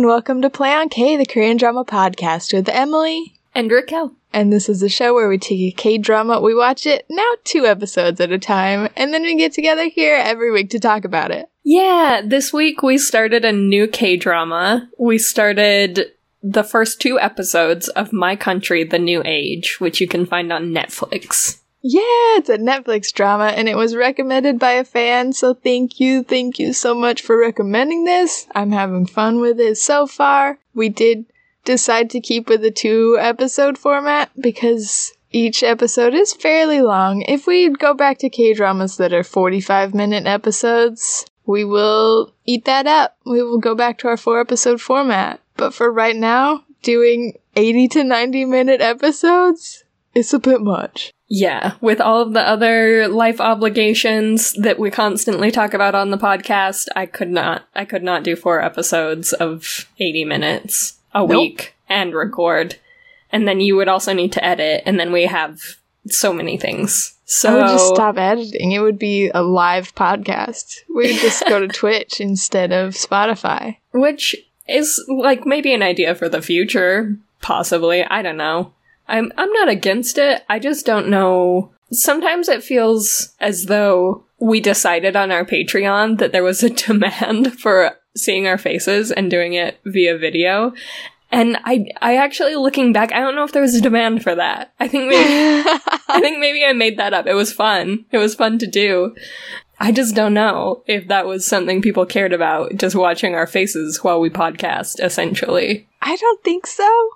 and welcome to Play on K, the Korean drama podcast with Emily. And Raquel. And this is a show where we take a K drama, we watch it now two episodes at a time, and then we get together here every week to talk about it. Yeah, this week we started a new K drama. We started the first two episodes of My Country, The New Age, which you can find on Netflix. Yeah, it's a Netflix drama and it was recommended by a fan, so thank you, thank you so much for recommending this. I'm having fun with it so far. We did decide to keep with the two episode format because each episode is fairly long. If we go back to K dramas that are 45 minute episodes, we will eat that up. We will go back to our four episode format. But for right now, doing 80 to 90 minute episodes is a bit much. Yeah, with all of the other life obligations that we constantly talk about on the podcast, I could not I could not do four episodes of 80 minutes a Nope. week and record. And then you would also need to edit and then we have so many things. So I would just stop editing. It would be a live podcast. We'd just go to Twitch instead of Spotify. which is like maybe an idea for the future, possibly. I don't know. I'm I'm not against it. I just don't know. Sometimes it feels as though we decided on our Patreon that there was a demand for seeing our faces and doing it via video. And I I actually looking back, I don't know if there was a demand for that. I think maybe I think maybe I made that up. It was fun. It was fun to do. I just don't know if that was something people cared about, just watching our faces while we podcast, essentially. I don't think so.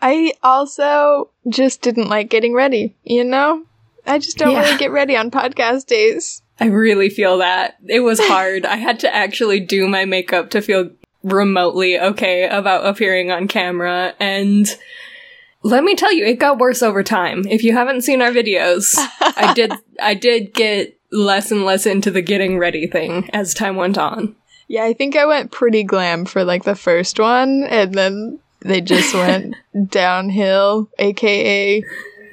I also just didn't like getting ready, you know? I just don't Yeah. really get ready on podcast days. I really feel that. It was hard. I had to actually do my makeup to feel remotely okay about appearing on camera, and let me tell you, it got worse over time. If you haven't seen our videos, I did I did get less and less into the getting ready thing as time went on. Yeah, I think I went pretty glam for like the first one, and then they just went downhill, aka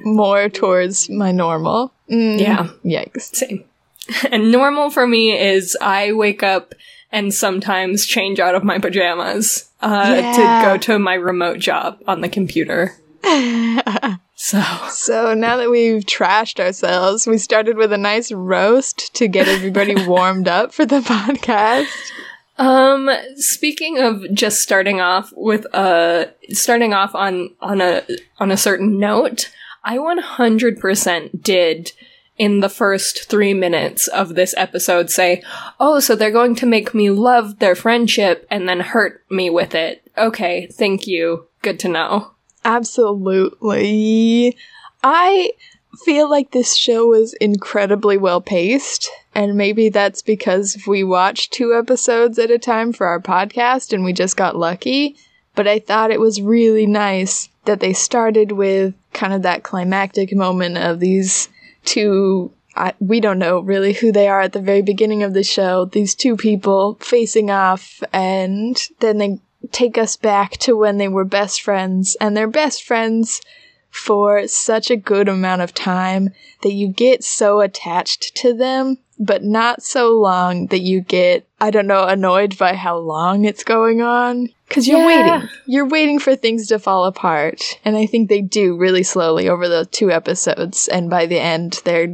more towards my normal. Mm, Yeah. Yikes. Same. And normal for me is I wake up and sometimes change out of my pajamas uh, Yeah. to go to my remote job on the computer. So, So now that we've trashed ourselves, we started with a nice roast to get everybody warmed up for the podcast. Um, speaking of just starting off with uh starting off on on a on a certain note, I 100% did in the first 3 minutes of this episode say, "Oh, so they're going to make me love their friendship and then hurt me with it." Okay, thank you. Good to know. Absolutely. I feel like this show was incredibly well paced, and maybe that's because we watched two episodes at a time for our podcast and we just got lucky. But I thought it was really nice that they started with kind of that climactic moment of these two. I, we don't know really who they are at the very beginning of the show. These two people facing off, and then they take us back to when they were best friends, and they're best friends for such a good amount of time that you get so attached to them, but not so long that you get, I don't know, annoyed by how long it's going on. Cause you're Yeah. waiting. You're waiting for things to fall apart. And I think they do really slowly over the two episodes. And by the end, they're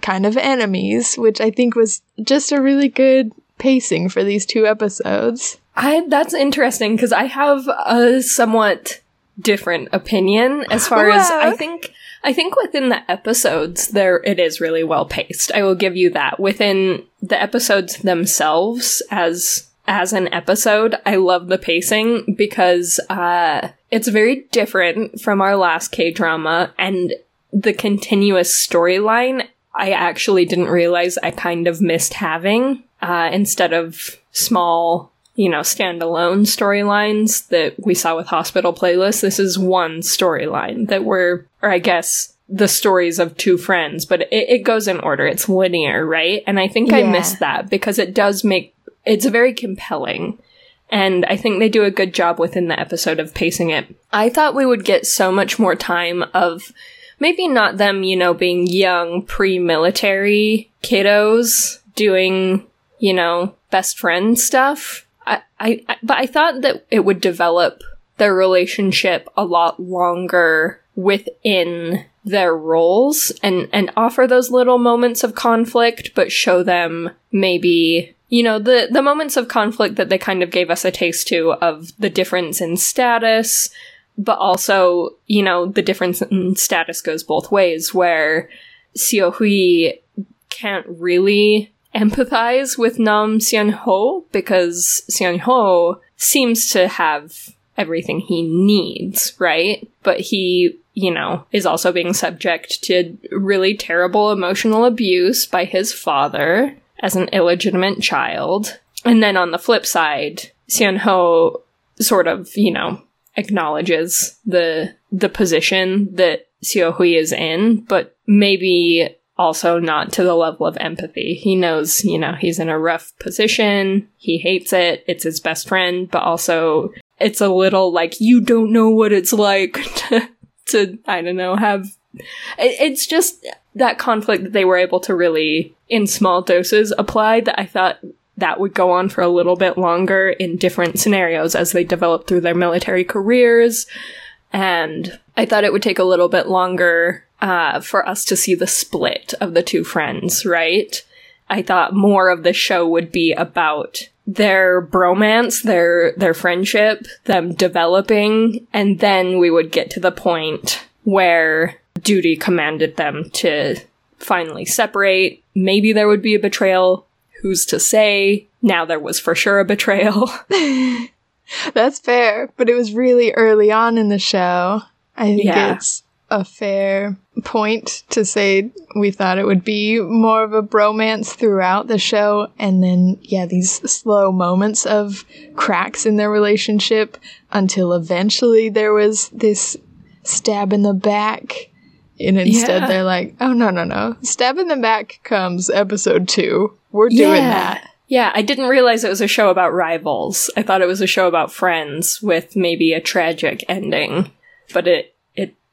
kind of enemies, which I think was just a really good pacing for these two episodes. I that's interesting because I have a somewhat different opinion as far as I think I think within the episodes there it is really well paced. I will give you that. Within the episodes themselves as as an episode, I love the pacing because uh it's very different from our last K-drama and the continuous storyline I actually didn't realize I kind of missed having uh, instead of small, you know, standalone storylines that we saw with Hospital Playlist. This is one storyline that we're, or I guess the stories of two friends, but it, it goes in order. It's linear, right? And I think I Yeah. missed that because it does make, it's very compelling. And I think they do a good job within the episode of pacing it. I thought we would get so much more time of maybe not them, you know, being young pre-military kiddos doing, you know, best friend stuff. I, I, but I thought that it would develop their relationship a lot longer within their roles and and offer those little moments of conflict but show them maybe you know the the moments of conflict that they kind of gave us a taste to of the difference in status but also you know the difference in status goes both ways where Seo Hui can't really empathize with Nam Seon Ho because Seon Ho seems to have everything he needs, right? But he, you know, is also being subject to really terrible emotional abuse by his father as an illegitimate child. And then on the flip side, Seon Ho sort of, you know, acknowledges the the position that Hui is in, but maybe also not to the level of empathy. He knows, you know, he's in a rough position. He hates it. It's his best friend, but also it's a little like you don't know what it's like to, to I don't know, have it's just that conflict that they were able to really in small doses apply that I thought that would go on for a little bit longer in different scenarios as they develop through their military careers. And I thought it would take a little bit longer uh, for us to see the split of the two friends, right? I thought more of the show would be about their bromance, their their friendship, them developing, and then we would get to the point where duty commanded them to finally separate. Maybe there would be a betrayal. Who's to say? Now there was for sure a betrayal. That's fair, but it was really early on in the show. I think yeah. it's a fair point to say we thought it would be more of a bromance throughout the show and then yeah these slow moments of cracks in their relationship until eventually there was this stab in the back and instead yeah. they're like oh no no no stab in the back comes episode 2 we're doing yeah. that yeah, I didn't realize it was a show about rivals. I thought it was a show about friends with maybe a tragic ending. But it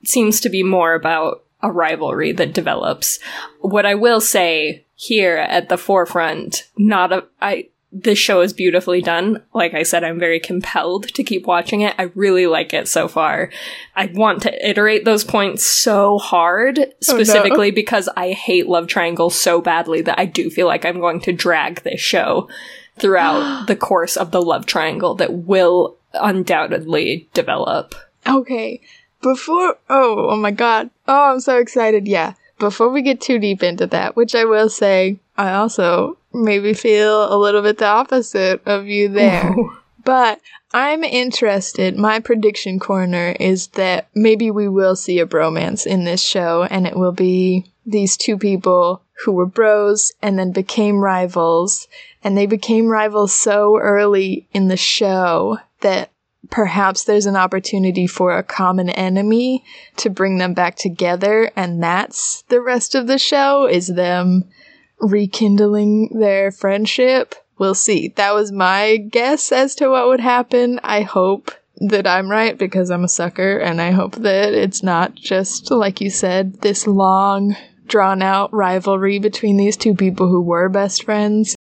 seems to be more about a rivalry that develops. What I will say here at the forefront, not a I this show is beautifully done. Like I said, I'm very compelled to keep watching it. I really like it so far. I want to iterate those points so hard, specifically oh, no. because I hate love Triangle so badly that I do feel like I'm going to drag this show throughout the course of the love triangle that will undoubtedly develop. Okay before oh oh my god. Oh i'm so excited. Yeah. Before we get too deep into that which i will say i also maybe feel a little bit the opposite of you there. But i'm interested. My prediction corner is that maybe we will see a bromance in this show and it will be these two people who were bros and then became rivals. And they became rivals so early in the show that perhaps there's an opportunity for a common enemy to bring them back together and that's the rest of the show is them rekindling their friendship. We'll see. That was my guess as to what would happen. I hope that i'm right because i'm a sucker and i hope that it's not just like you said this long drawn out rivalry between these two people who were best friends.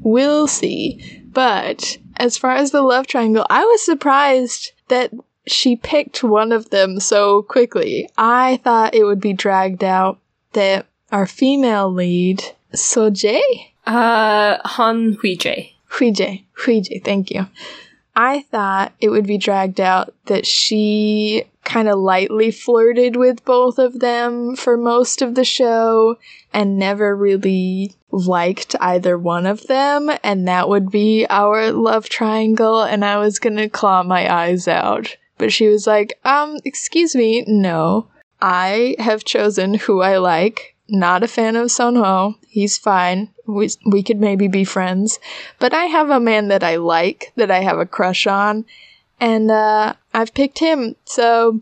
We'll see but as far as the love triangle, I was surprised that she picked one of them so quickly. I thought it would be dragged out that our female lead, Sojae? Uh, Han Huijie. Huijie. Huijie, thank you. I thought it would be dragged out that she kind of lightly flirted with both of them for most of the show and never really liked either one of them, and that would be our love triangle, and I was gonna claw my eyes out. But she was like, um, excuse me, no. I have chosen who I like. Not a fan of Son Ho. He's fine. We, we could maybe be friends. But I have a man that I like, that I have a crush on, and uh, I've picked him, so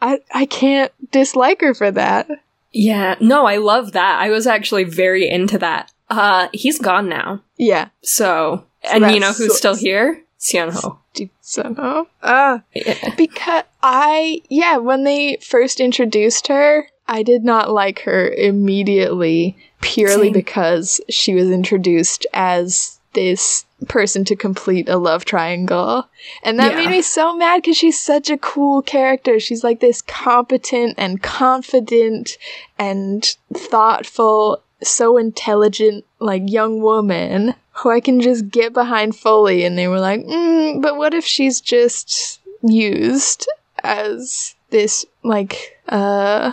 I I can't dislike her for that. Yeah, no, I love that. I was actually very into that. Uh, he's gone now. Yeah. So, and you know who's still here? Seonho. Seonho. Ah. Yeah. Because I, yeah, when they first introduced her, I did not like her immediately purely Same. because she was introduced as this person to complete a love triangle. And that Yeah. made me so mad because she's such a cool character. She's like this competent and confident and thoughtful, so intelligent, like young woman who I can just get behind fully. And they were like, mm, but what if she's just used as this, like, uh,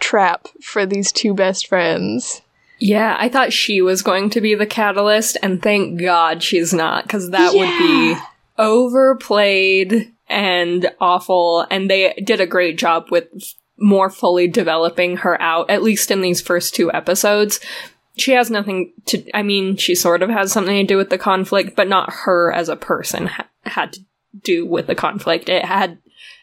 trap for these two best friends? Yeah, I thought she was going to be the catalyst, and thank God she's not, because that would be overplayed and awful. And they did a great job with more fully developing her out, at least in these first two episodes. She has nothing to, I mean, she sort of has something to do with the conflict, but not her as a person ha- had to do with the conflict. It had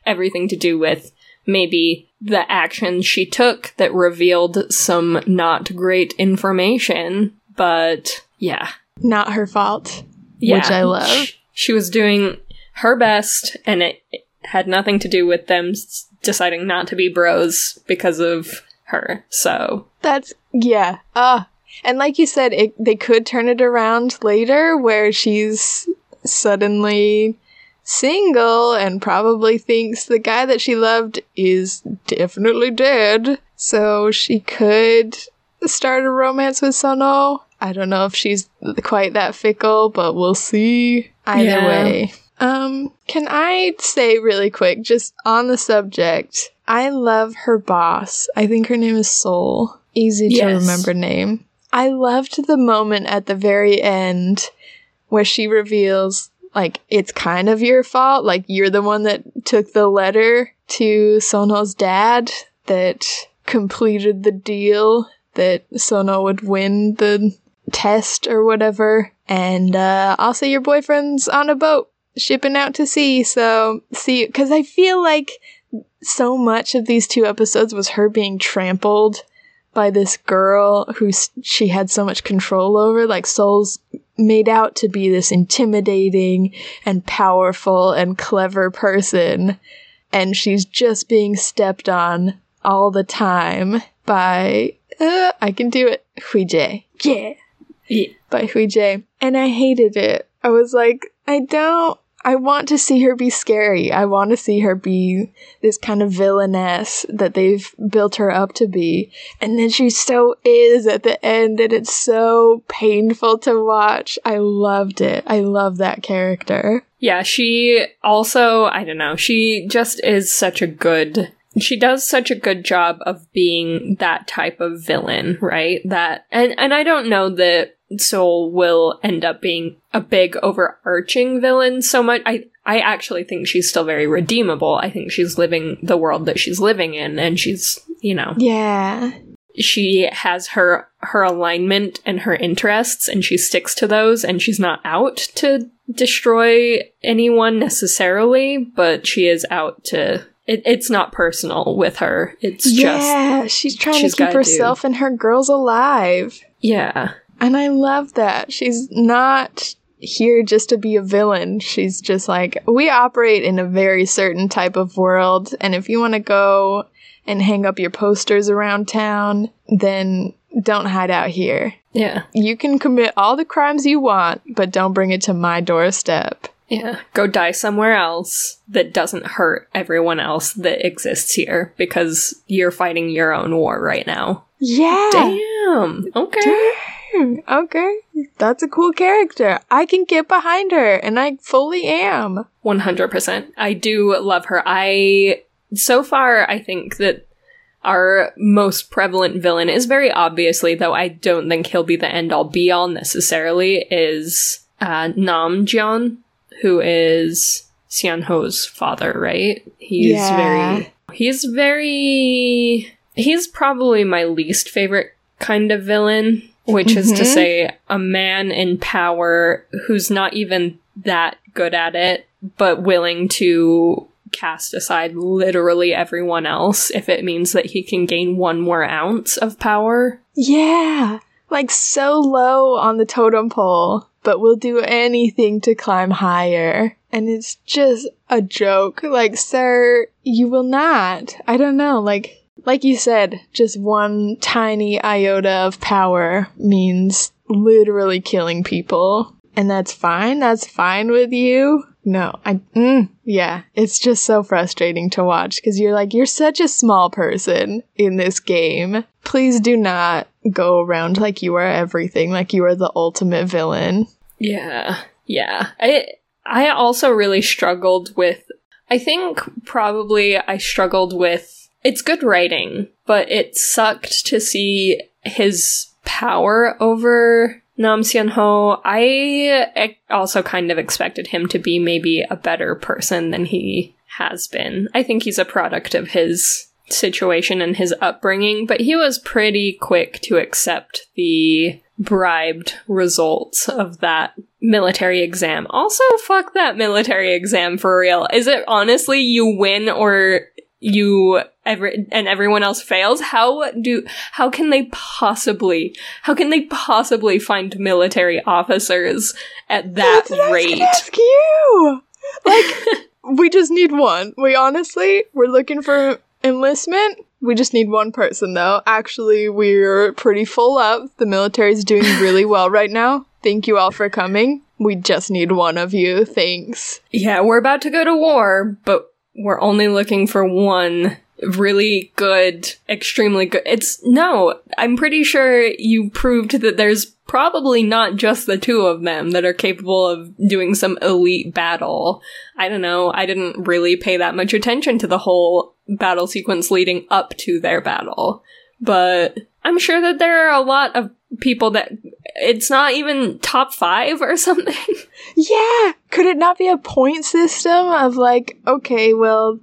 everything to do with maybe the actions she took that revealed some not great information. But yeah, Not her fault. yeah, Which I love. She, she was doing her best, and it, it had nothing to do with them s- deciding not to be bros because of her. So That's yeah. Ah, and like you said, it, they could turn it around later, where she's suddenly single and probably thinks the guy that she loved is definitely dead. So she could start a romance with Seon Ho. I don't know if she's quite that fickle, but we'll see. Either Yeah. way. Um, can I say really quick, just on the subject, I love her boss. I think her name is Soul. Easy to remember name. I loved the moment at the very end where she reveals, like, it's kind of your fault. Like, you're the one that took the letter to Seon Ho's dad that completed the deal that Seon Ho would win the test or whatever. And uh, also, your boyfriend's on a boat shipping out to sea. So, see, because I feel like so much of these two episodes was her being trampled by this girl who she had so much control over. Like, Soul's made out to be this intimidating and powerful and clever person. And she's just being stepped on all the time by, uh, I can do it, Hui Jie. Yeah yeah, by Hui Jie, and I hated it. I was like, I don't. I want to see her be scary. I want to see her be this kind of villainess that they've built her up to be. And then she so is at the end, and it's so painful to watch. I loved it. I love that character. yeah. She also, I don't know, she just is such a good. She does such a good job of being that type of villain, right? That and and I don't know that Soul will end up being a big overarching villain so much. I I actually think she's still very redeemable. I think she's living the world that she's living in and she's, you know, Yeah. she has her her alignment and her interests and she sticks to those and she's not out to destroy anyone necessarily, but she is out to it, it's not personal with her. It's just yeah, she's trying she's to keep gotta do- herself and her girls alive. yeah. And I love that. She's not here just to be a villain. She's just like, we operate in a very certain type of world. And if you want to go and hang up your posters around town, then don't hide out here. Yeah. You can commit all the crimes you want, but don't bring it to my doorstep. Yeah. Go die somewhere else that doesn't hurt everyone else that exists here because you're fighting your own war right now. Yeah. Damn. Okay. Damn. Okay. That's a cool character. I can get behind her, and I fully am. 100%. I do love her. I so far I think that our most prevalent villain is very obviously though I don't think he'll be the end all be all necessarily is uh Namjoon who is Seon Ho's father, right? He's Yeah. very he's very he's probably my least favorite kind of villain, which is to Mhm. say a man in power who's not even that good at it, but willing to cast aside literally everyone else if it means that he can gain one more ounce of power. Yeah. Like so low on the totem pole, but will do anything to climb higher. And it's just a joke. Like, sir, you will not. I don't know. Like, like you said, just one tiny iota of power means literally killing people. and that's fine. That's fine with you. No, I, mm, yeah, it's just so frustrating to watch because you're like, you're such a small person in this game. Please do not go around like you are everything, like you are the ultimate villain. Yeah. Yeah. I I also really struggled with I think probably I struggled with it's good writing, but it sucked to see his power over Nam Seon Ho. I also kind of expected him to be maybe a better person than he has been. I think he's a product of his situation and his upbringing, but he was pretty quick to accept the bribed results of that military exam. Also, fuck that military exam for real. Is it honestly you win or you every and everyone else fails? How do how can they possibly how can they possibly find military officers at that That's rate? ask you. Like we just need one. We honestly we're looking for enlistment. We just need one person though. Actually, we're pretty full up. The military's doing really well right now. Thank you all for coming. We just need one of you. Thanks. Yeah, we're about to go to war, but we're only looking for one really good, extremely good. It's no, I'm pretty sure you proved that there's probably not just the two of them that are capable of doing some elite battle. I don't know. I didn't really pay that much attention to the whole battle sequence leading up to their battle, but I'm sure that there are a lot of people that it's not even top five or something. Yeah. Could it not be a point system of like, okay, well,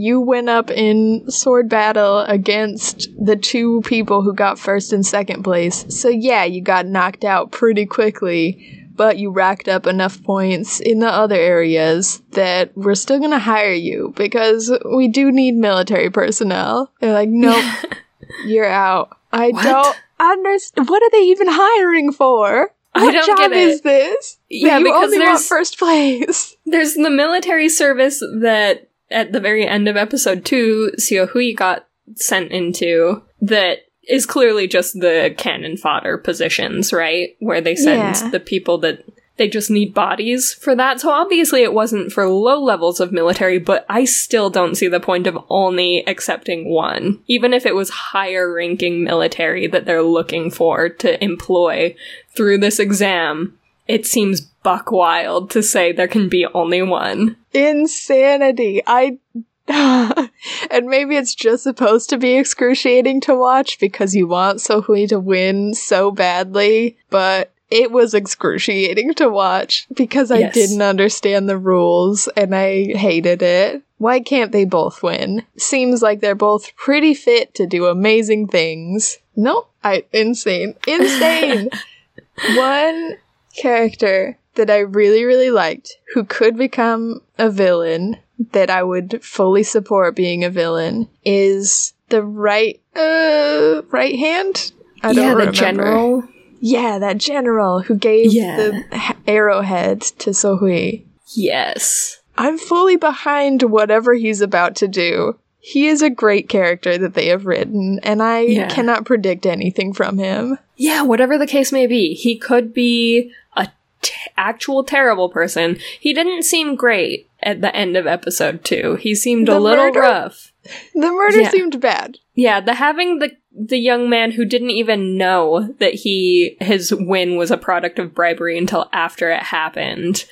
you went up in sword battle against the two people who got first and second place. So yeah, you got knocked out pretty quickly, but you racked up enough points in the other areas that we're still gonna hire you because we do need military personnel. They're like, nope, you're out. I What? don't understand. What are they even hiring for? I What don't job get it. is this? Yeah, because there's- first place. There's the military service that at the very end of episode two, Seo Hui got sent into that is clearly just the cannon fodder positions, right? Where they send Yeah. the people that they just need bodies for that. So obviously it wasn't for low levels of military, but I still don't see the point of only accepting one. Even if it was higher ranking military that they're looking for to employ through this exam, it seems buck wild to say there can be only one. insanity. I and maybe it's just supposed to be excruciating to watch because you want Sohui to win so badly, but it was excruciating to watch because I Yes. didn't understand the rules and I hated it. Why can't they both win? Seems like they're both pretty fit to do amazing things. Nope, I insane. Insane. One character that I really, really liked who could become a villain that I would fully support being a villain is the right uh right hand? I don't yeah, the remember. general. Yeah, that general who gave Yeah. the arrowhead to Sohui. Yes. I'm fully behind whatever he's about to do. He is a great character that they have written, and I Yeah. cannot predict anything from him. Yeah, whatever the case may be, he could be a t- actual terrible person. He didn't seem great at the end of episode two. He seemed a little murder? rough. The murder Yeah. seemed bad. Yeah, the having the the young man who didn't even know that he his win was a product of bribery until after it happened,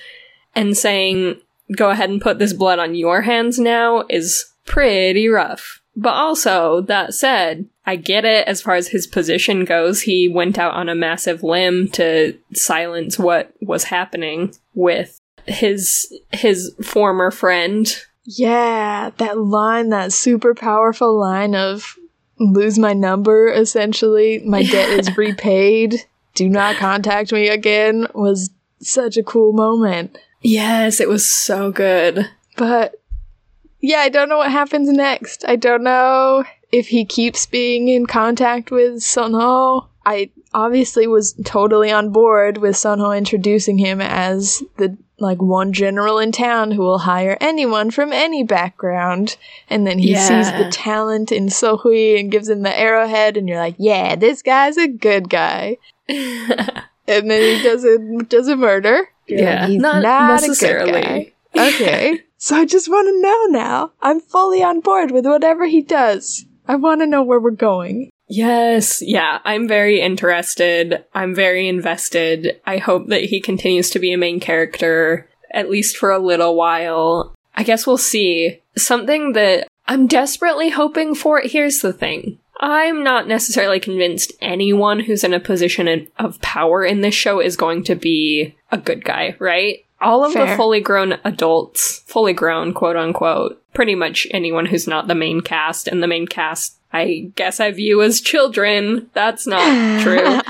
and saying, "Go ahead and put this blood on your hands now," is pretty rough. But also, that said, I get it as far as his position goes. He went out on a massive limb to silence what was happening with his his former friend. Yeah, that line, that super powerful line of lose my number, essentially, my debt is repaid, do not contact me again, was such a cool moment. Yes, it was so good. But yeah, I don't know what happens next. I don't know if he keeps being in contact with Sunho. I obviously was totally on board with Sunho introducing him as the like one general in town who will hire anyone from any background. And then he sees the talent in Sohui and gives him the arrowhead and you're like, "Yeah, this guy's a good guy." and then he does a does a murder. You're Yeah, he's not not, a good necessarily. guy. Okay, so I just want to know now. I'm fully on board with whatever he does. I want to know where we're going. Yes, yeah, I'm very interested. I'm very invested. I hope that he continues to be a main character, at least for a little while. I guess we'll see. Something that I'm desperately hoping for. Here's the thing. I'm not necessarily convinced anyone who's in a position of power in this show is going to be a good guy, right? All of the fully grown adults, fully grown, quote unquote, pretty much anyone who's not the main cast, and the main cast, I guess I view as children. That's not true.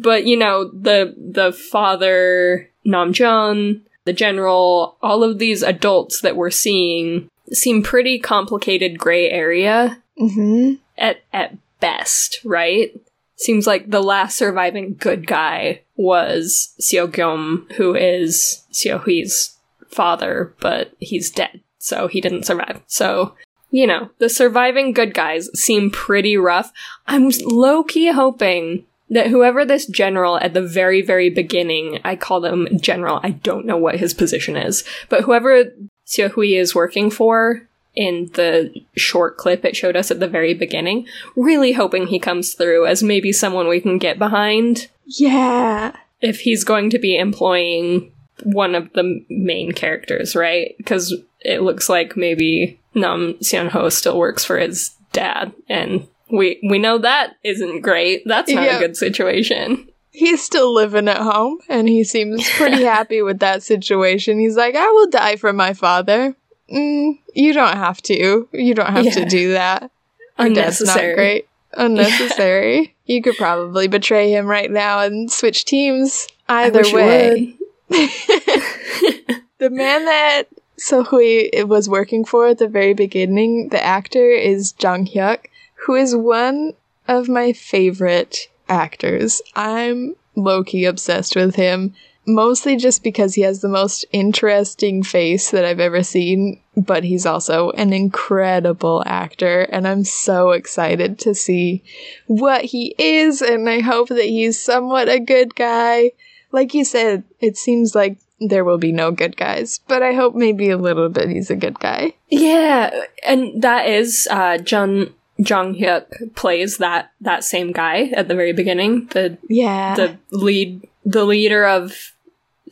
But you know, the the father, Namjoon, the general, all of these adults that we're seeing seem pretty complicated gray area hmm at at best, right? Seems like the last surviving good guy was Seo Gyum, who is Seo Hui's father, but he's dead, so he didn't survive. So, you know, the surviving good guys seem pretty rough. I'm low key hoping that whoever this general at the very, very beginning, I call him general, I don't know what his position is, but whoever Seo Hui is working for in the short clip it showed us at the very beginning, really hoping he comes through as maybe someone we can get behind Yeah. if he's going to be employing one of the main characters, right? Because it looks like maybe Nam Seon Ho still works for his dad, and we we know that isn't great. That's not Yeah. a good situation. He's still living at home and he seems pretty happy with that situation. He's like, I will die for my father. Mm, you don't have to. You don't have to do that. Your dad's not Unnecessary. great. Unnecessary. You could probably betray him right now and switch teams. Either way. the man that Sohui was working for at the very beginning, the actor is Jung Hyuk, who is one of my favorite actors. I'm low key obsessed with him, mostly just because he has the most interesting face that I've ever seen, but he's also an incredible actor, and I'm so excited to see what he is, and I hope that he's somewhat a good guy. Like you said, it seems like there will be no good guys, but I hope maybe a little bit he's a good guy. Yeah, and that is uh Jung Jung Hyuk plays that that same guy at the very beginning, the Yeah. the lead the leader of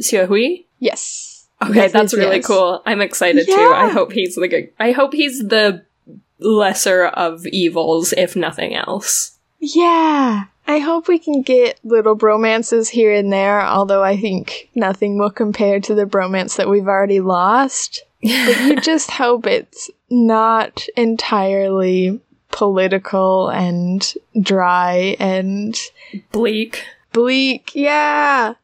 Seo Hui. yes. Okay, Yes, that's yes, really yes. cool. I'm excited too. I hope he's the good. I hope he's the lesser of evils, if nothing else. Yeah. I hope we can get little bromances here and there, although I think nothing will compare to the bromance that we've already lost. But you just hope it's not entirely political and dry and Bleak. bleak. Yeah.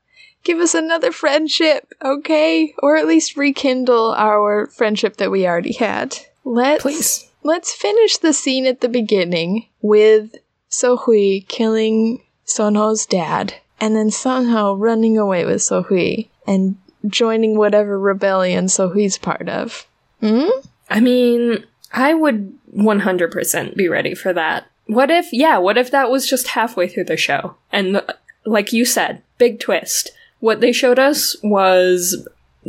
Give us another friendship, okay? Or at least rekindle our friendship that we already had. Let's Please. let's finish the scene at the beginning with Sohui killing Sonho's dad, and then Sonho running away with Sohui and joining whatever rebellion Sohui's part of. Hmm? I mean, I would 100% be ready for that. What if, yeah, what if that was just halfway through the show? And, uh, like you said, big twist. What they showed us was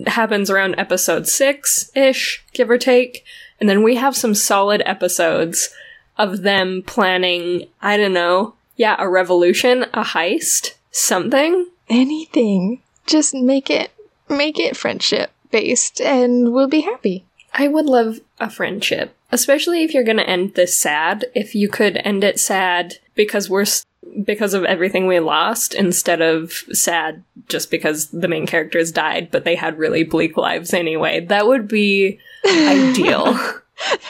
happens around episode six ish, give or take. And then we have some solid episodes of them planning, I don't know, yeah, a revolution, a heist, something. Anything. Just make it make it friendship based and we'll be happy. I would love a friendship, especially if you're going to end this sad. If you could end it sad because we're because of everything we lost instead of sad just because the main characters died, but they had really bleak lives anyway. That would be ideal.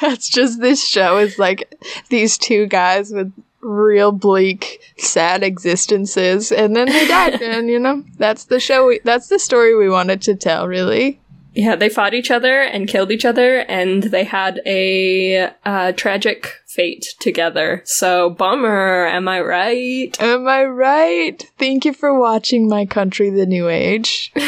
That's just this show is like these two guys with real bleak, sad existences, and then they died, and you know that's the show. We, that's the story we wanted to tell, really. Yeah, they fought each other and killed each other, and they had a uh, tragic fate together. So bummer, am I right? Am I right? Thank you for watching My Country: The New Age.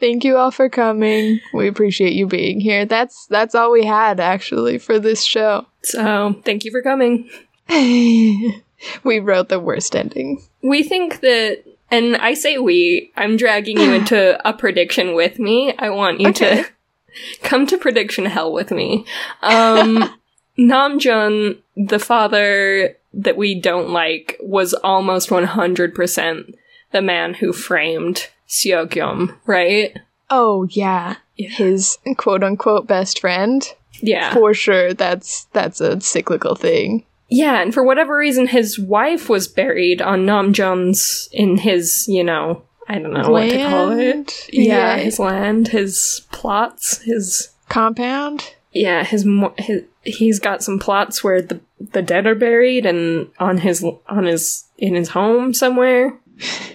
Thank you all for coming. We appreciate you being here. That's that's all we had actually for this show. So thank you for coming. we wrote the worst ending. We think that And I say we, I'm dragging you into a prediction with me. I want you Okay. to come to prediction hell with me. Um, Namjoon, the father that we don't like, was almost 100% the man who framed Seogyum, right? Oh yeah. Yeah. His quote unquote best friend. Yeah. For sure that's that's a cyclical thing. Yeah, and for whatever reason, his wife was buried on Namjoon's, in his, you know, I don't know what to call it. Yeah, Yeah. his land, his plots, his Compound? yeah, his, his he's got some plots where the the dead are buried and on his on his in his home somewhere.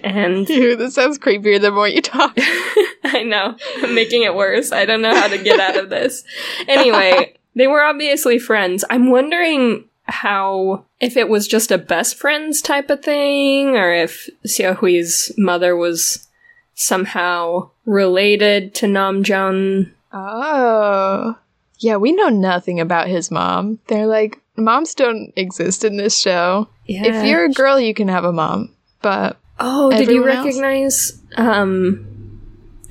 And Ew, this sounds creepier the more you talk. I know, I'm making it worse. I don't know how to get out of this. Anyway, they were obviously friends. I'm wondering how if it was just a best friends type of thing or if Seo Hui's mother was somehow related to Namjoon. Oh. Yeah, we know nothing about his mom. They're like, moms don't exist in this show. Yeah. If you're a girl, you can have a mom. But Oh, did you else? recognize um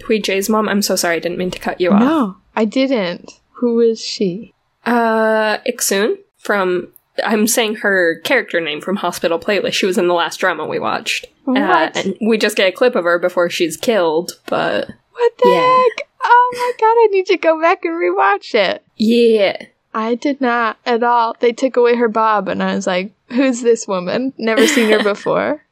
Hui Jay's mom? I'm so sorry, I didn't mean to cut you off. no, I didn't. Who is she? Uh Iksun from I'm saying her character name from Hospital Playlist. She was in the last drama we watched. Uh, and we just get a clip of her before she's killed, but What the Yeah. heck? Oh my god, I need to go back and rewatch it. yeah. I did not at all. They took away her bob, and I was like, who's this woman? Never seen her before.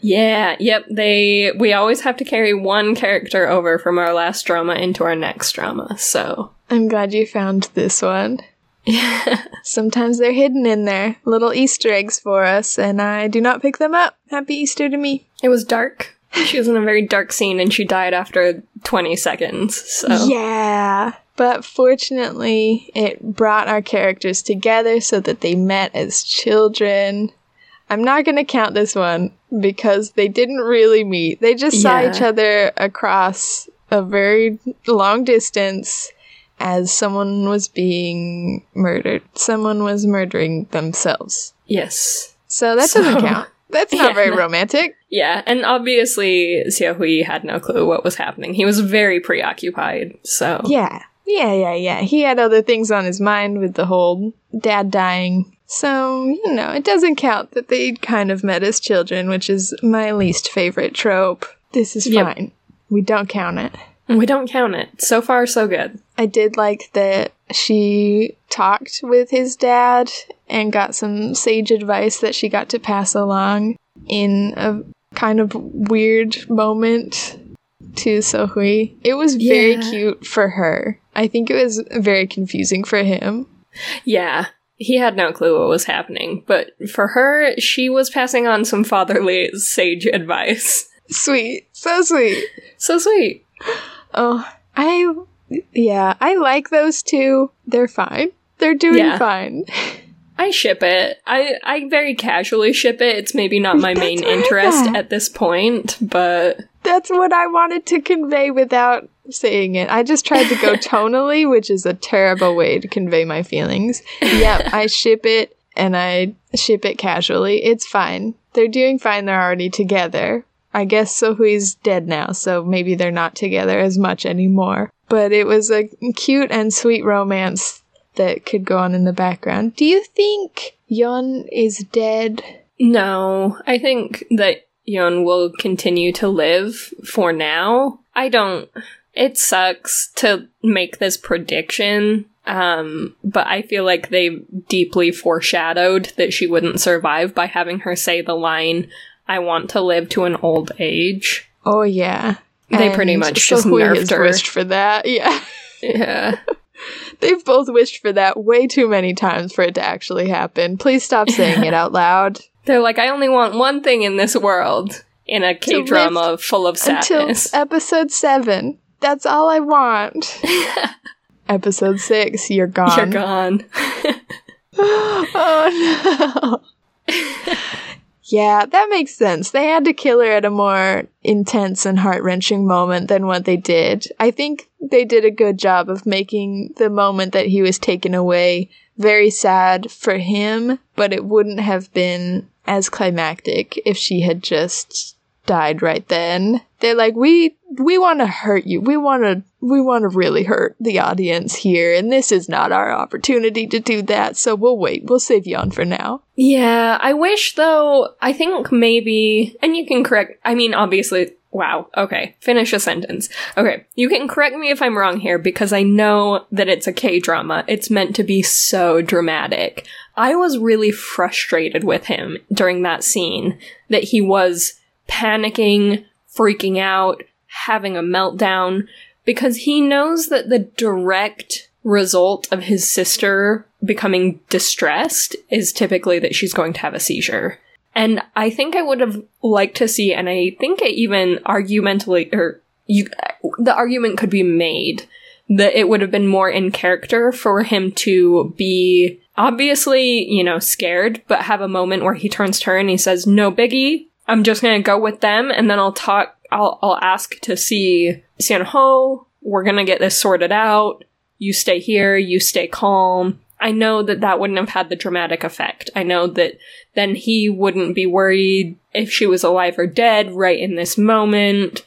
Yeah, yep, they we always have to carry one character over from our last drama into our next drama. So, I'm glad you found this one. Yeah. Sometimes they're hidden in there, little Easter eggs for us, and I do not pick them up. Happy Easter to me. It was dark. She was in a very dark scene and she died after 20 seconds. So, Yeah. But fortunately, it brought our characters together so that they met as children. I'm not going to count this one because they didn't really meet. They just saw Yeah. each other across a very long distance as someone was being murdered. Someone was murdering themselves. yes. So that So- doesn't count. That's not Yeah, very romantic. Yeah, and obviously Seo Hui had no clue what was happening. He was very preoccupied. So, Yeah. Yeah, yeah, yeah. He had other things on his mind with the whole dad dying. So, you know, it doesn't count that they kind of met as children, which is my least favorite trope. This is Yep. fine. We don't count it. we don't count it. So far, so good. I did like that she talked with his dad and got some sage advice that she got to pass along in a kind of weird moment to Sohui. It was very Yeah. cute for her. I think it was very confusing for him. Yeah, he had no clue what was happening. But for her, she was passing on some fatherly sage advice. Sweet. So sweet. So sweet. Oh, I. Yeah, I like those two. They're fine. They're doing Yeah. fine. I ship it. I, I very casually ship it. It's maybe not my main That's what I interest thought. at this point, but That's what I wanted to convey without saying it. I just tried to go tonally, which is a terrible way to convey my feelings. Yep, I ship it and I ship it casually. It's fine. They're doing fine. They're already together. I guess Sohui's dead now, so maybe they're not together as much anymore. But it was a cute and sweet romance that could go on in the background. Do you think Yon is dead? no, I think that Yon will continue to live for now. I don't. It sucks to make this prediction, um, but I feel like they deeply foreshadowed that she wouldn't survive by having her say the line, I want to live to an old age. Oh yeah. They pretty much just nerfed her. wished for that. Yeah. Yeah. They've both wished for that way too many times for it to actually happen. Please stop saying it out loud. They're like, I only want one thing in this world in a K drama full of Until sadness. episode seven. That's all I want. episode six, you're gone. You're gone. oh no. Yeah, that makes sense. They had to kill her at a more intense and heart wrenching moment than what they did. I think they did a good job of making the moment that he was taken away very sad for him, but it wouldn't have been as climactic if she had just died right then. They're like, we we want to hurt you. We want to we want to really hurt the audience here, and this is not our opportunity to do that. So we'll wait. We'll save Yeon for now. Yeah, I wish though. I think maybe, and you can correct. I mean, obviously, wow. Okay, finish a sentence. Okay, you can correct me if I'm wrong here because I know that it's a K drama. It's meant to be so dramatic. I was really frustrated with him during that scene that he was panicking, freaking out, having a meltdown because he knows that the direct result of his sister becoming distressed is typically that she's going to have a seizure. And I think I would have liked to see, and I think it even argumentally, or you, the argument could be made that it would have been more in character for him to be obviously, you know, scared, but have a moment where he turns to her and he says, no biggie, I'm just gonna go with them and then I'll talk, I'll, I'll ask to see Seon Ho. We're gonna get this sorted out. You stay here, you stay calm. I know that that wouldn't have had the dramatic effect. I know that then he wouldn't be worried if she was alive or dead right in this moment.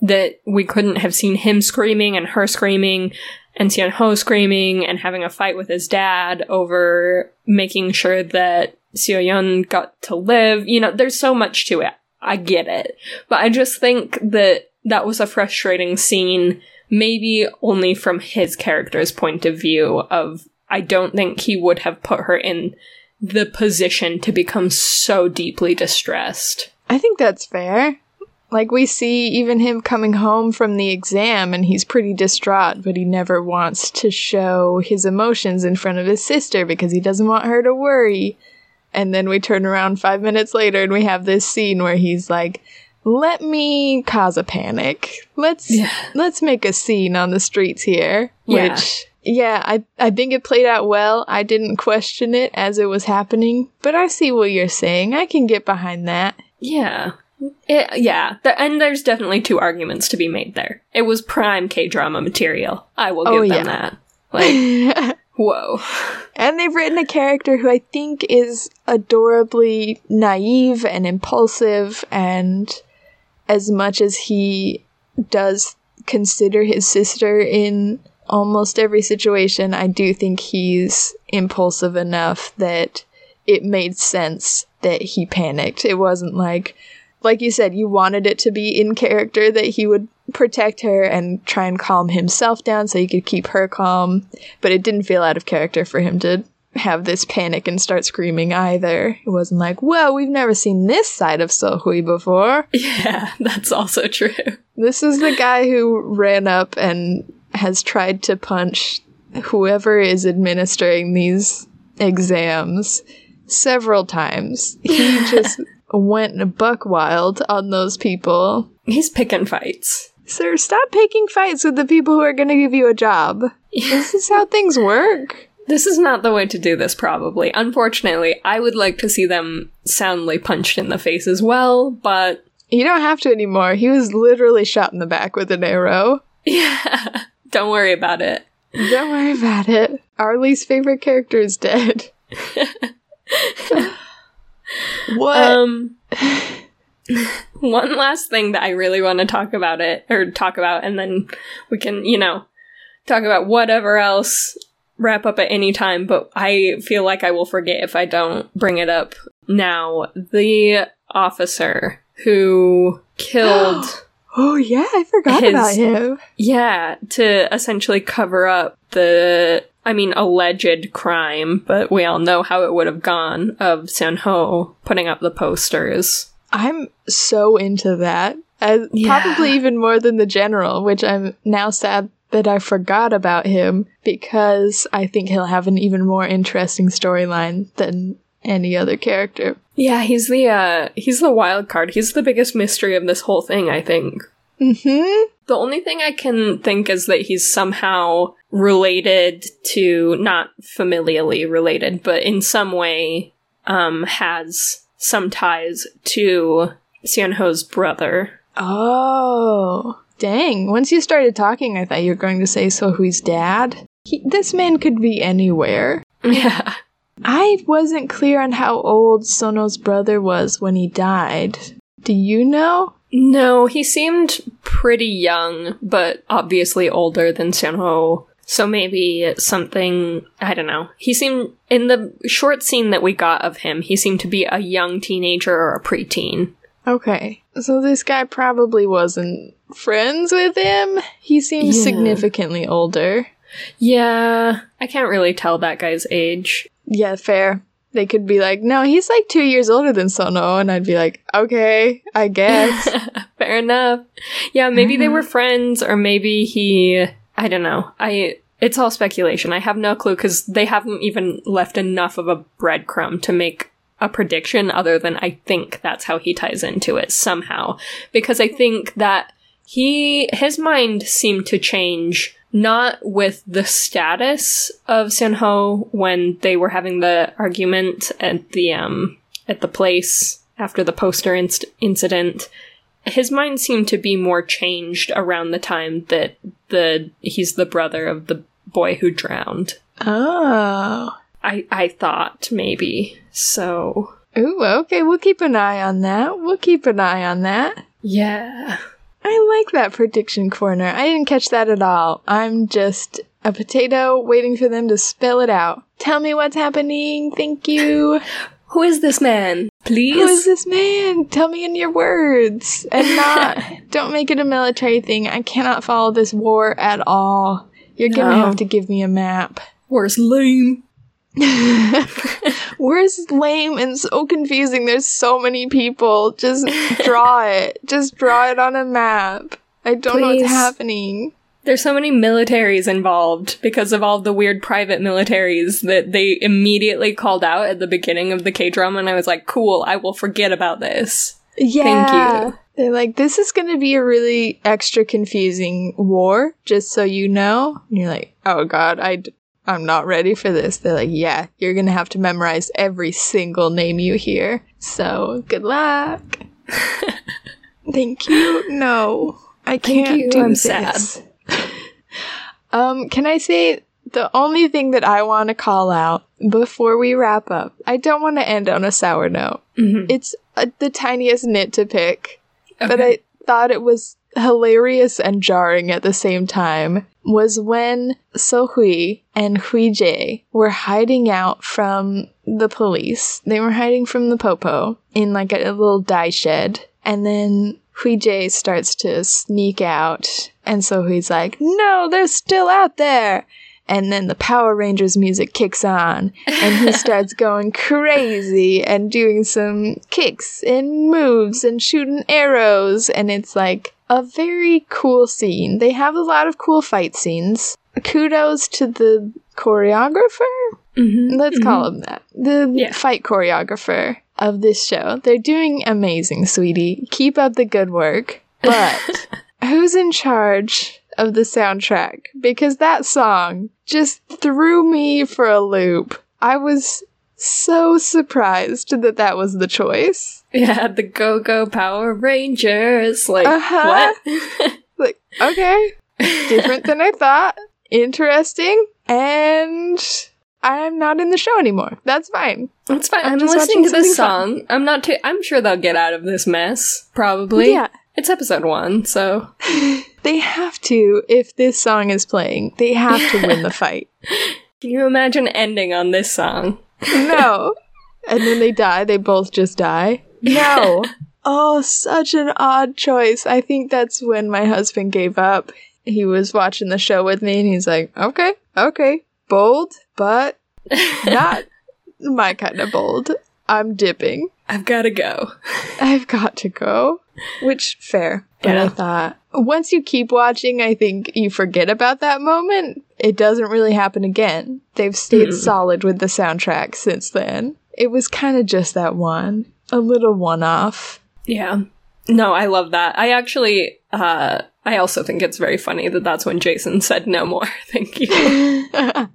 That we couldn't have seen him screaming and her screaming and Seon Ho screaming and having a fight with his dad over making sure that Seo Yun got to live. You know, there's so much to it. I get it. But I just think that that was a frustrating scene, maybe only from his character's point of view of I don't think he would have put her in the position to become so deeply distressed. I think that's fair. Like, we see even him coming home from the exam and he's pretty distraught, but he never wants to show his emotions in front of his sister because he doesn't want her to worry. And then we turn around five minutes later and we have this scene where he's like, let me cause a panic. Let's Yeah. let's make a scene on the streets here. Yeah. Which yeah, I I think it played out well. I didn't question it as it was happening, but I see what you're saying. I can get behind that. Yeah. It, yeah, Th- and there's definitely two arguments to be made there. It was prime K drama material. I will oh, give Oh, them yeah. that. Like, whoa. And they've written a character who I think is adorably naive and impulsive, and as much as he does consider his sister in almost every situation, I do think he's impulsive enough that it made sense that he panicked. It wasn't like, like you said, you wanted it to be in character that he would protect her and try and calm himself down so he could keep her calm, but it didn't feel out of character for him to have this panic and start screaming either. It wasn't like, well, we've never seen this side of Seo Hui before. Yeah, that's also true. This is the guy who ran up and has tried to punch whoever is administering these exams several times. He just went buck wild on those people. He's picking fights. Sir, stop picking fights with the people who are going to give you a job. This is how things work. This is not the way to do this, probably. Unfortunately, I would like to see them soundly punched in the face as well, but You don't have to anymore. He was literally shot in the back with an arrow. yeah, don't worry about it. Don't worry about it. Our least favorite character is dead. what? Um, one last thing that I really want to talk about it, or talk about, and then we can, you know, talk about whatever else, wrap up at any time, but I feel like I will forget if I don't bring it up now. The officer who killed. oh yeah, I forgot his- about him. Yeah, to essentially cover up the, I mean, alleged crime, but we all know how it would have gone of Seon Ho putting up the posters. I'm so into that. As, Yeah. Probably even more than the general, which I'm now sad that I forgot about him because I think he'll have an even more interesting storyline than any other character. Yeah, he's the uh he's the wild card. He's the biggest mystery of this whole thing, I think. hmm The only thing I can think is that he's somehow related to not familially related, but in some way um has some ties to Seon Ho's brother. Oh, dang. Once you started talking, I thought you were going to say Seo Hui's dad. He, this man could be anywhere. Yeah. I wasn't clear on how old Seon Ho's brother was when he died. Do you know? No, he seemed pretty young, but obviously older than Seon Ho. So maybe something, I don't know. He seemed, in the short scene that we got of him, he seemed to be a young teenager or a preteen. Okay. So this guy probably wasn't friends with him. He seems Yeah. significantly older. Yeah, I can't really tell that guy's age. Yeah, fair. They could be like, no, he's like two years older than Seon Ho. And I'd be like, okay, I guess. Fair enough. Yeah, maybe they mm-hmm. were friends, or maybe he. I don't know. I. It's all speculation. I have no clue because they haven't even left enough of a breadcrumb to make a prediction other than I think that's how he ties into it somehow. Because I think that he. His mind seemed to change not with the status of Seon Ho when they were having the argument at the um at the place after the poster incident his mind seemed to be more changed around the time that the he's the brother of the boy who drowned. oh. I I thought maybe. So Ooh, okay, we'll keep an eye on that. We'll keep an eye on that. yeah. I like that prediction corner. I didn't catch that at all. I'm just a potato waiting for them to spell it out. Tell me what's happening. Thank you. Who is this man? Please. Who is this man? Tell me in your words. And not, don't make it a military thing. I cannot follow this war at all. You're gonna have to give me a map. Where's lame? Where's lame and so confusing? There's so many people. Just draw it. Just draw it on a map. I don't know what's happening. There's so many militaries involved because of all the weird private militaries that they immediately called out at the beginning of the K drama, and I was like, cool, I will forget about this. Yeah. you. They're like, this is going to be a really extra confusing war, just so you know. And you're like, oh god, I, d- I'm not ready for this. They're like, yeah, you're going to have to memorize every single name you hear. So, good luck. Thank you. No, I can't you, do I'm this. sad. Um, can I say the only thing that I want to call out before we wrap up? I don't want to end on a sour note. Mhm. It's uh, the tiniest nit to pick, but I thought it was hilarious and jarring at the same time. Was when Seo Hui and Huijie were hiding out from the police. They were hiding from the Popo in like a, a little dye shed. And then Huijie starts to sneak out. And so he's like, no, they're still out there. And then the Power Rangers music kicks on, and he starts going crazy and doing some kicks and moves and shooting arrows. And it's like a very cool scene. They have a lot of cool fight scenes. Kudos to the choreographer. Mhm. Let's call him that. The Yeah. fight choreographer of this show. They're doing amazing, sweetie. Keep up the good work. But who's in charge of the soundtrack? Because that song just threw me for a loop. I was so surprised that that was the choice. Yeah, the Go Go Power Rangers. Like, Uh-huh. what? Like, okay, different than I thought. Interesting. And I'm not in the show anymore. That's fine. It's fine. I'm I'm, listening to this song. I'm not. I'm sure they'll get out of this mess. Probably. Yeah. It's episode one, so They have to, if this song is playing, they have to win the fight. can you imagine ending on this song? No. And then they die. They both just die. No. Oh, such an odd choice. I think that's when my husband gave up. He was watching the show with me and he's like, okay, okay, bold, but not my kind of bold. I'm dipping. I've got to go. I've got to go. Which, fair. But I thought, once you keep watching, I think you forget about that moment. It doesn't really happen again. They've stayed Hmm. solid with the soundtrack since then. It was kind of just that one. A little one off. Yeah. No, I love that. I actually, uh, I also think it's very funny that that's when Jason said no more. Thank you.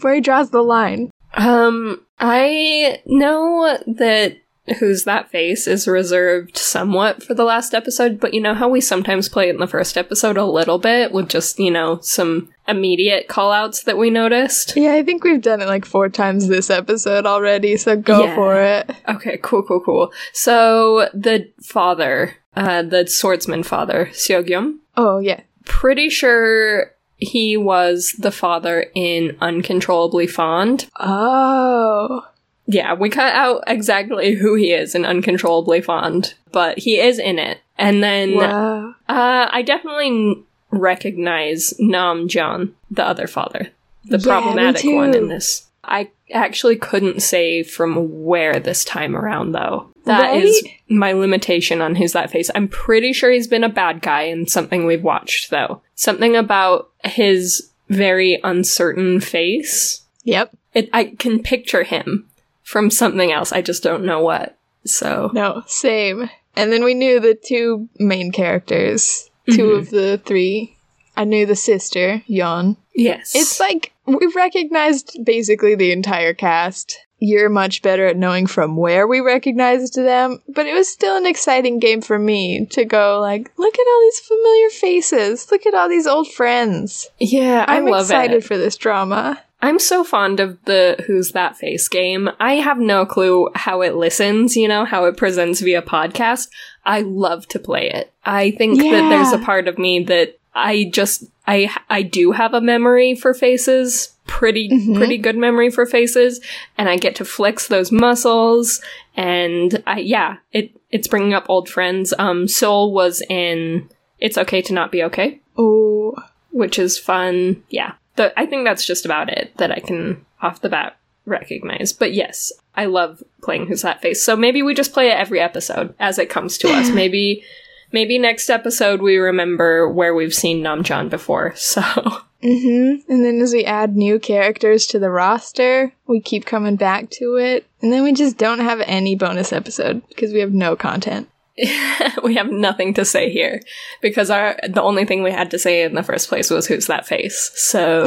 Where he draws the line. Um, I know that Who's That Face is reserved somewhat for the last episode, but you know how we sometimes play it in the first episode a little bit with just, you know, some immediate callouts that we noticed? Yeah, I think we've done it like four times this episode already, so go Yeah. for it. Okay, cool, cool, cool. So the father, uh, the swordsman father, Seogyum, Oh, yeah. pretty sure he was the father in Uncontrollably Fond. Oh. Yeah, we cut out exactly who he is in Uncontrollably Fond, but he is in it. And then Wow. uh, I definitely n- recognize Nam John, the other father, the Yeah, problematic one in this. I actually couldn't say from where this time around, though. That is Right? my limitation on Who's That Face. I'm pretty sure he's been a bad guy in something we've watched, though. Something about his very uncertain face. Yep. It, I can picture him from something else. I just don't know what. So, No, same. And then we knew the two main characters, 2 Mhm. of the three. I knew the sister, Yon. yes. It's like we recognized basically the entire cast. You're much better at knowing from where we recognized them, but it was still an exciting game for me to go like, look at all these familiar faces, look at all these old friends. yeah, I I'm love excited it. for this drama. I'm so fond of the Who's That Face game. I have no clue how it listens, you know, how it presents via podcast. I love to play it. I think that there's a part of me that I just I I do have a memory for faces, pretty Mhm. pretty good memory for faces, and I get to flex those muscles and I yeah, it it's bringing up old friends. Um Soul was in It's Okay to Not Be Okay Oh, which is fun. Yeah. The, I think that's just about it that I can off the bat recognize. But yes, I love playing Who's That Face. So maybe we just play it every episode as it comes to us. Maybe maybe next episode we remember where we've seen Namjoon before. So Mm-hmm. And then as we add new characters to the roster, we keep coming back to it. And then we just don't have any bonus episode because we have no content. we have nothing to say here because our the only thing we had to say in the first place was who's that face. So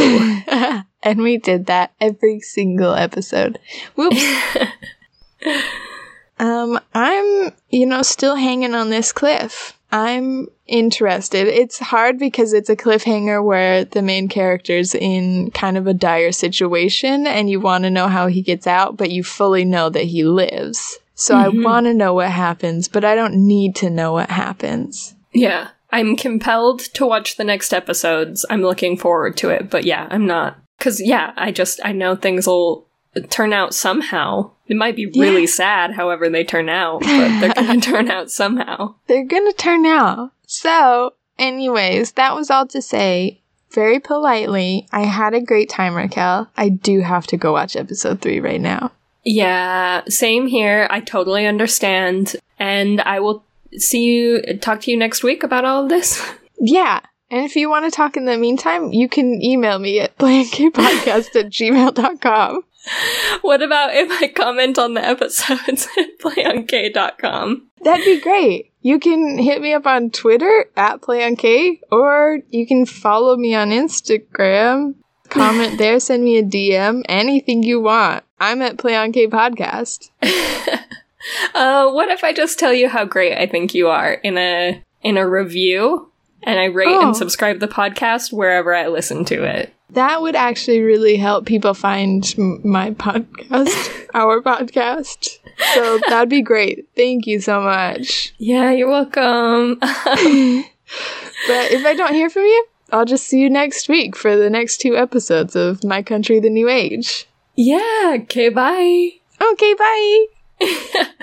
and we did that every single episode. Whoops. Um, I'm, you know, still hanging on this cliff. I'm interested. It's hard because it's a cliffhanger where the main character's in kind of a dire situation and you want to know how he gets out, but you fully know that he lives. So Mhm. I want to know what happens, but I don't need to know what happens. yeah, I'm compelled to watch the next episodes. I'm looking forward to it, but yeah, I'm not cuz yeah, I just I know things will turn out somehow. It might be really Yeah. sad however they turn out, but they're going to turn out somehow. they're gonna turn out. So, anyways, that was all to say. Very politely, I had a great time, Raquel. I do have to go watch episode three right now. Yeah, same here. I totally understand. And I will see you, talk to you next week about all of this. Yeah. And if you want to talk in the meantime, you can email me at blankpodcast at gmail.com. what about if I comment on the episodes at playonk.com? That'd be great. You can hit me up on Twitter at PlayOnK, or you can follow me on Instagram. Comment there, send me a DM, anything you want. I'm at PlayOnK Podcast. Uh, what if I just tell you how great I think you are in a in a review, and I rate Oh. and subscribe the podcast wherever I listen to it? That would actually really help people find my podcast, our podcast. So that'd be great. Thank you so much. Yeah, you're welcome. But if I don't hear from you, I'll just see you next week for the next two episodes of My Country, the New Age. yeah. Okay. Bye. Okay, bye.